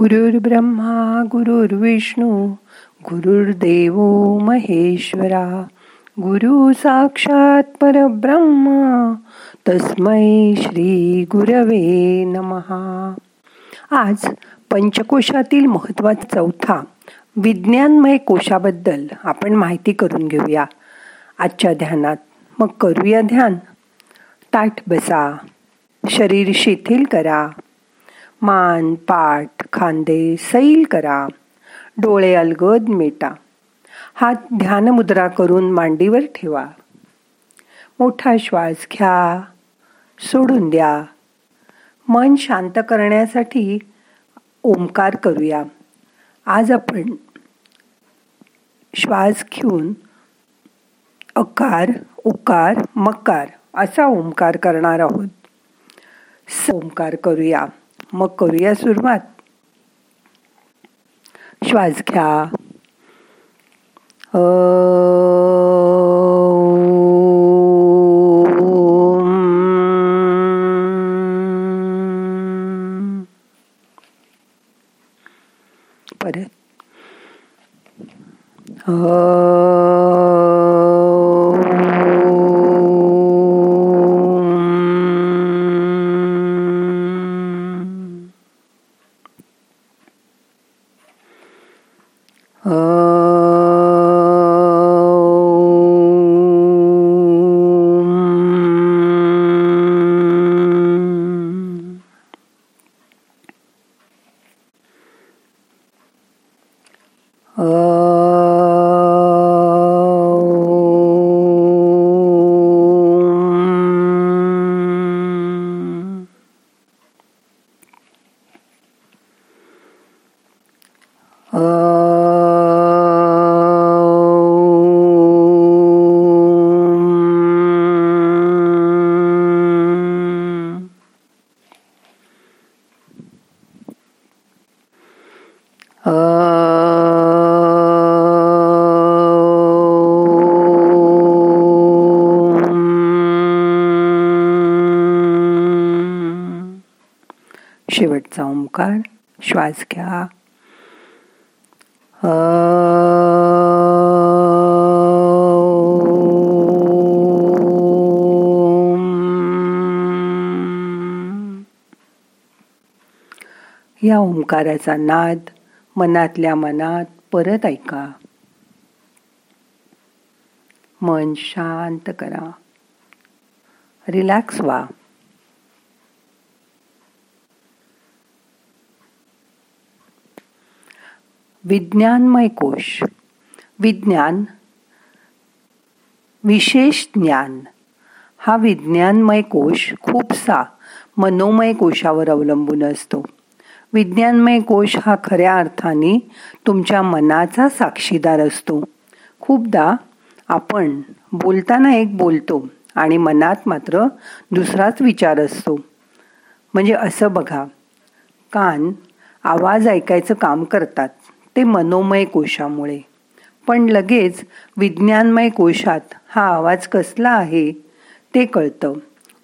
गुरुर् ब्रह्मा गुरुर्विष्णू गुरुर्देव महेश्वरा गुरु साक्षात परब्रह्म तस्मै श्री गुरवे नमहा आज पंचकोशातील महत्त्वाचा चौथा विज्ञानमय कोशाबद्दल आपण माहिती करून घेऊया. आजच्या ध्यानात मग करूया ध्यान. ताठ बसा शरीर शिथिल करा. मान पाठ खांदे सैल करा डोळे अलगद मिटा. हात ध्यानमुद्रा करून मांडीवर ठेवा. मोठा श्वास घ्या सोडून द्या. मन शांत करण्यासाठी ओंकार करूया. आज आपण श्वास घेऊन अकार उकार मकार असा ओंकार करणार आहोत. ओंकार करूया. मग करूया सुरुवात. श्वास घ्या परत शेवटचा ओंकार श्वास घ्या या ओंकाराचा नाद मनातल्या मनात परत ऐका. मन शांत करा. रिलॅक्स व्हा. विज्ञानमय कोश. विज्ञान विशेष ज्ञान. हा विज्ञानमय कोश खूपसा मनोमय कोशावर अवलंबून असतो. विज्ञानमय कोश हा खऱ्या अर्थाने तुमच्या मनाचा साक्षीदार असतो. खूपदा आपण बोलताना एक बोलतो आणि मनात मात्र दुसराच विचार असतो. म्हणजे असं बघा कान आवाज ऐकायचं काम करतात. ते मनोमय कोशामुळे. पण लगेच विज्ञानमय कोशात हा आवाज कसला आहे ते कळतं.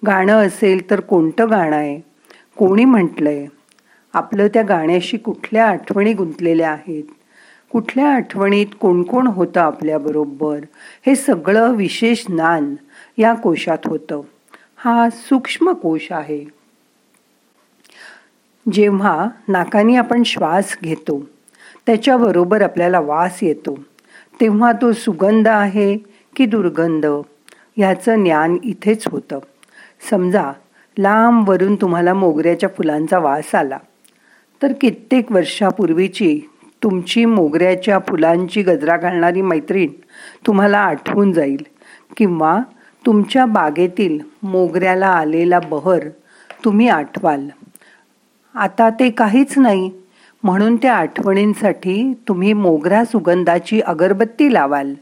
गाणं असेल तर कोणतं गाणं आहे? कोणी म्हटलंय? आपलं त्या गाण्याशी कुठल्या आठवणी गुंतलेल्या आहेत? कुठल्या आठवणीत कोण कोण होतं आपल्याबरोबर? हे सगळं विशेष ज्ञान या कोशात होतं. हा सूक्ष्म कोश आहे. जेव्हा नाकाने आपण श्वास घेतो त्याच्याबरोबर आपल्याला वास येतो. तेव्हा तो सुगंध आहे की दुर्गंध? ह्याचं ज्ञान इथेच होतं. समजा लांबवरून तुम्हाला मोगऱ्याच्या फुलांचा वास आला. तर कित्येक वर्षापूर्वीची तुमची मोगऱ्याच्या फुलांची गजरा घालणारी मैत्रीण तुम्हाला आठवून जाईल. किंवा तुमच्या बागेतील मोगऱ्याला आलेला बहर तुम्ही आठवाल. आता ते काहीच नाही. म्हणून त्या आठवणींसाठी तुम्ही मोगरा सुगंधाची अगरबत्ती लावाल.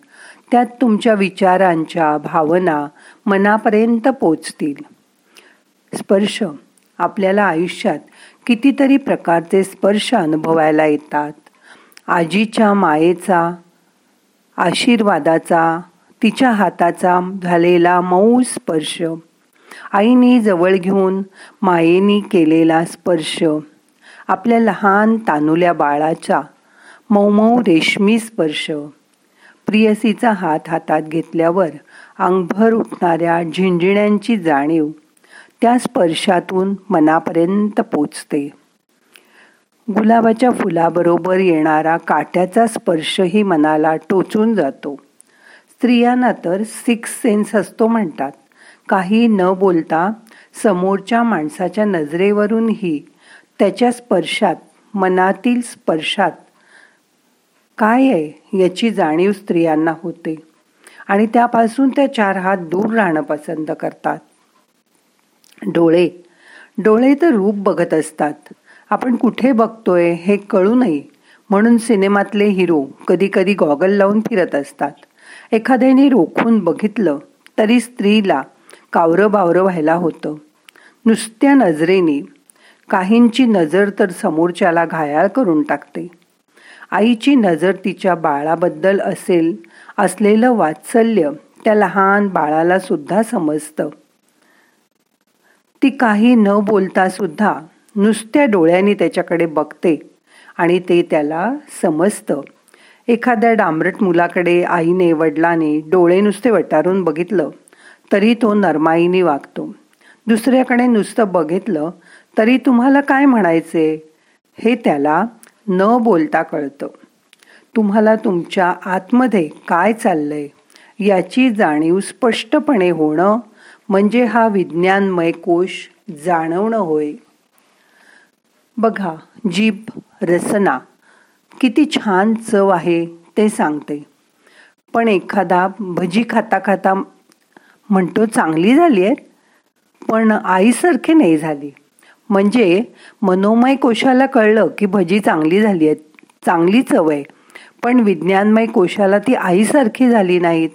त्यात तुमच्या विचारांच्या भावना मनापर्यंत पोचतील. स्पर्श. आपल्याला आयुष्यात कितीतरी प्रकारचे स्पर्श अनुभवायला येतात. आजीच्या मायेचा आशीर्वादाचा तिच्या हाताचा झालेला मऊ स्पर्श. आईने जवळ घेऊन मायेनी केलेला स्पर्श. आपल्या लहान तानुल्या बाळाच्या मऊ रेशमी स्पर्श. प्रियसीचा हात हातात घेतल्यावर अंगभर उठणाऱ्या झिंजिण्यांची जाणीव त्या स्पर्शातून मनापर्यंत पोचते. गुलाबाच्या फुलाबरोबर येणारा काट्याचा स्पर्शही मनाला टोचून जातो. स्त्रियांना तर सिक्स सेन्स असतो म्हणतात. काही न बोलता समोरच्या माणसाच्या नजरेवरूनही त्याच्या स्पर्शात मनातील स्पर्शात काय आहे याची जाणीव स्त्रियांना होते. आणि त्यापासून त्या चार हात दूर राहणं पसंत करतात. डोळे. डोळे तर रूप बघत असतात. आपण कुठे बघतोय हे कळू नये. म्हणून सिनेमातले हिरो कधी कधी गॉगल लावून फिरत असतात. एखाद्याने रोखून बघितलं तरी स्त्रीला कावरं बावरं व्हायला होतं. नुसत्या नजरेने काहींची नजर तर समोरच्याला घायाळ करून टाकते. आईची नजर तिच्या बाळाबद्दल असेल असलेलं वात्सल्य त्या लहान बाळाला सुद्धा समजतं. ती काही न बोलता सुद्धा नुसत्या डोळ्यांनी त्याच्याकडे बघते आणि ते त्याला समजतं. एखाद्या डांबरट मुलाकडे आईने वडिलाने डोळे नुसते वटारून बघितलं तरी तो नरमाईने वागतो. दुसऱ्याकडे नुसतं बघितलं तरी तुम्हाला काय म्हणायचे? हे त्याला न बोलता कळतं. तुम्हाला तुमच्या आतमध्ये काय चाललंय? याची जाणीव स्पष्टपणे होणं म्हणजे हा विज्ञानमय कोश जाणवणं होय. बघा जीभ रसना. किती छान चव आहे ते सांगते. पण एखादा भजी खाता खाता म्हणतो चांगली झाली आहे पण आईसारखी नाही झाली. म्हणजे मनोमय कोशाला कळलं की भजी चांगली झाली आहे चांगली चव आहे. पण विज्ञानमय कोशाला ती आईसारखी झाली नाहीत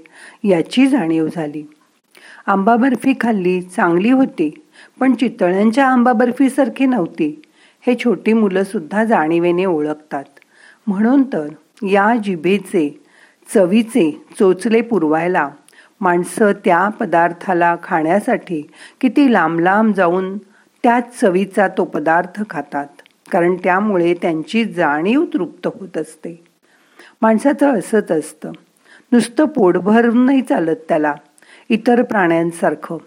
याची जाणीव झाली. आंबा बर्फी खाल्ली चांगली होती पण चितळ्यांच्या आंबा बर्फीसारखी नव्हती. हे छोटी मुलंसुद्धा जाणीवेने ओळखतात. म्हणून तर या जिभेचे चवीचे चोचले पुरवायला माणसं त्या पदार्थाला खाण्यासाठी किती लांब लांब जाऊन त्याच चवीचा तो पदार्थ खातात कारण त्यामुळे त्यांची जाणीव तृप्त होत असते. माणसाचं असंच असतं. नुसतं पोटभर नाही चालत त्याला इतर प्राण्यांसारखं.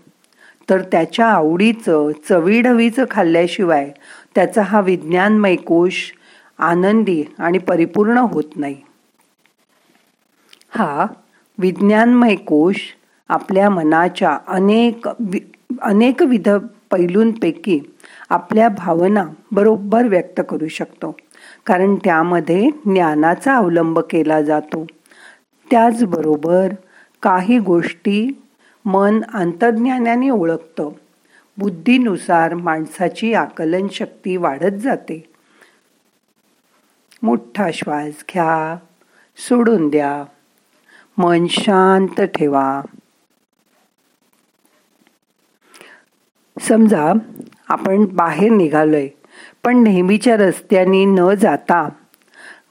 तर त्याच्या आवडीचं चवीढवीचं खाल्ल्याशिवाय त्याचा हा विज्ञानमय कोश आनंदी आणि परिपूर्ण होत नाही. हा विज्ञानमय कोश आपल्या मनाच्या अनेक अनेक विध पैलूंपैकी आपल्या भावना बरोबर व्यक्त करू शकतो. कारण त्यामध्ये ज्ञानाचा अवलंब केला जातो. त्याचबरोबर काही गोष्टी मन अंतर्ज्ञानाने ओळखतं. बुद्धीनुसार माणसाची आकलन शक्ती वाढत जाते. मोठा श्वास घ्या सोडून द्या. मन शांत ठेवा. समजा आपण बाहेर निघालोय पण नेहमीच्या रस्त्याने न जाता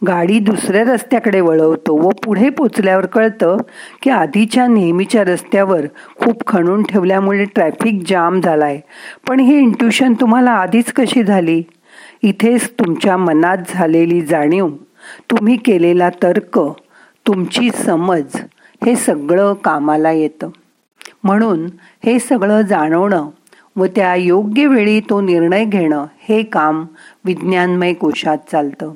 गाडी दुसऱ्या रस्त्याकडे वळवतो व पुढे पोचल्यावर कळतं की आधीच्या नेहमीच्या रस्त्यावर खूप खणून ठेवल्यामुळे ट्रॅफिक जाम झालाय. पण ही इंट्युशन तुम्हाला आधीच कशी झाली? इथेच तुमच्या मनात झालेली जाणीव तुम्ही केलेला तर्क तुमची समज हे सगळं कामाला येतं. म्हणून हे सगळं जाणवणं व त्या योग्य वेळी तो निर्णय घेणं हे काम विज्ञानमय कोशात चालतं.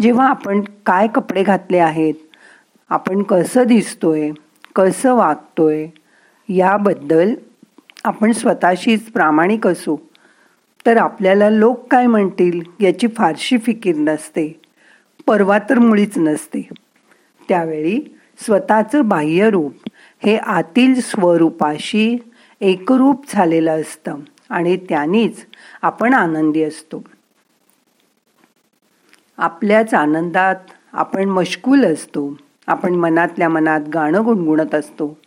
जेव्हा आपण काय कपडे घातले आहेत आपण कसं दिसतोय कसं वागतोय याबद्दल आपण स्वतःशीच प्रामाणिक असू तर आपल्याला लोक काय म्हणतील याची फारशी फिकीर नसते. परवा तर मुळीच नसते. त्यावेळी स्वतःचं बाह्यरूप हे आतील स्वरूपाशी एकरूप झालेलं असतं आणि त्यांनीच आपण आनंदी असतो. आपल्याच आनंदात आपण मशगूल असतो. आपण मनातल्या मनात गाणं गुणगुणत असतो.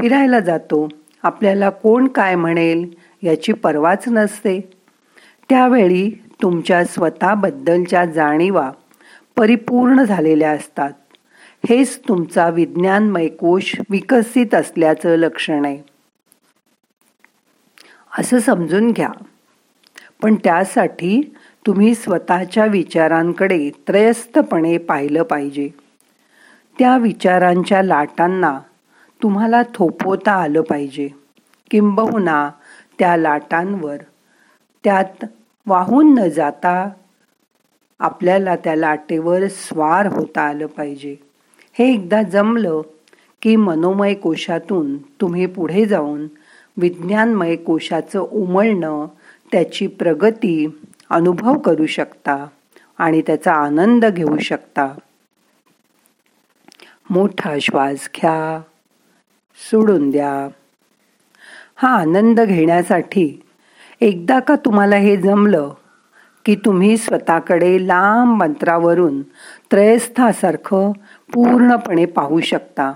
फिरायला जातो. आपल्याला कोण काय म्हणेल याची पर्वाच नसते. त्यावेळी तुमच्या स्वतःबद्दलच्या जाणीवा परिपूर्ण झालेल्या असतात. हेच तुमचा विज्ञानमय कोश विकसित असल्याचं लक्षण आहे. असं समजून घ्या. पण त्यासाठी तुम्ही स्वतःच्या विचारांकडे त्रयस्थपणे पाहिलं पाहिजे. त्या विचारांच्या लाटांना तुम्हाला थोपवता आलं पाहिजे. किंबहुना त्या लाटांवर त्यात वाहून न जाता आपल्याला त्या लाटेवर स्वार होता आलं पाहिजे. हे एकदा जमलं की मनोमय कोशातून तुम्ही पुढे जाऊन विज्ञानमय कोशाचं उमळणं त्याची प्रगती अनुभव करू शकता आणि त्याचा आनंद घेऊ शकता. मोठा श्वास घ्या. सोडून द्या. हा आनंद घेण्यासाठी एकदा का तुम्हाला हे जमलं की तुम्ही स्वतःकडे लांब अंतरावरून त्रयस्थासारखं पूर्णपणे पाहू शकता.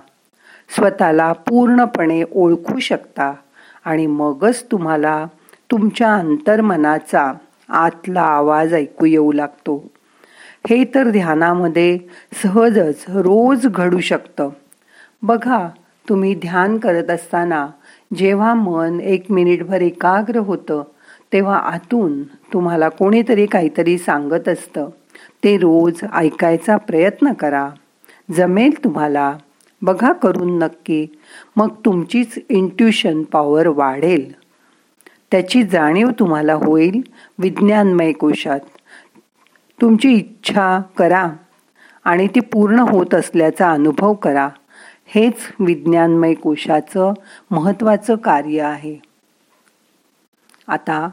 स्वतःला पूर्णपणे ओळखू शकता. आणि मगच तुम्हाला तुमच्या अंतर्मनाचा आतला आवाज ऐकू येऊ लागतो. हे तर ध्यानामध्ये सहजच रोज घडू शकतं. बघा तुम्ही ध्यान करत असताना जेव्हा मन एक मिनिटभर एकाग्र होतं तेव्हा आतून तुम्हाला कोणीतरी काहीतरी सांगत असतं. ते रोज ऐकायचा प्रयत्न करा. जमेल तुम्हाला बघा करून नक्की. मग तुमचीच इंट्युशन पॉवर वाढेल. त्याची जाणीव तुम्हाला होईल विज्ञानमय कोशात. तुमची इच्छा करा आणि ती पूर्ण होत असल्याचा अनुभव करा. हेच विज्ञानमय कोशाचं महत्त्वाचं कार्य आहे. आता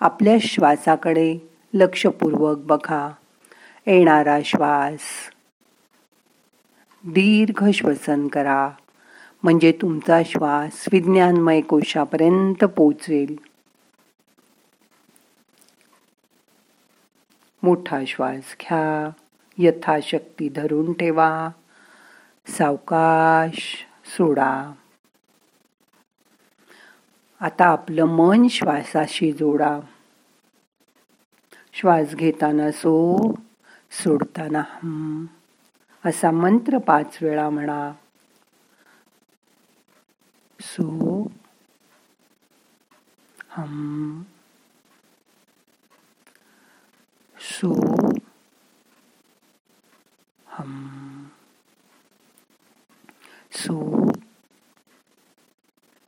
आपल्या श्वासाकडे लक्षपूर्वक बघा. येणारा श्वास. दीर्घ श्वसन करा. म्हणजे तुमचा श्वास विज्ञानमय कोशापर्यंत पोचेल मोठा श्वास घ्या. यथाशक्ती धरून ठेवा. सावकाश सोडा. आता आपलं मन श्वासाशी जोडा. श्वास घेताना सो सोडताना हम असा मंत्र पाच वेळा म्हणा. सो हम सो हम सो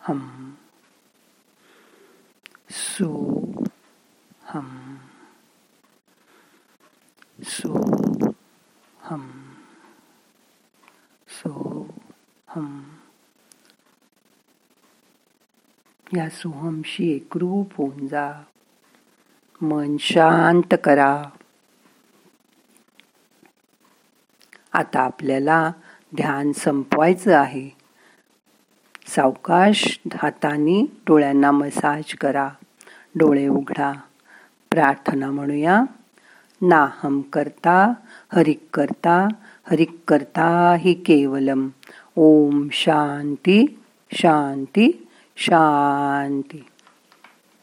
हम सो हम सो हम सो हम या सोहमशी एकरूप होऊन जा. मन शांत करा. आता आपल्याला ध्यान संपवायचं आहे. सावकाश हाताने डोळ्यांना मसाज करा. डोळे उघडा. प्रार्थना म्हणूया. नाहम करता हरिक करता हरिक करता हि केवलम. ओम शांती शांती. शांती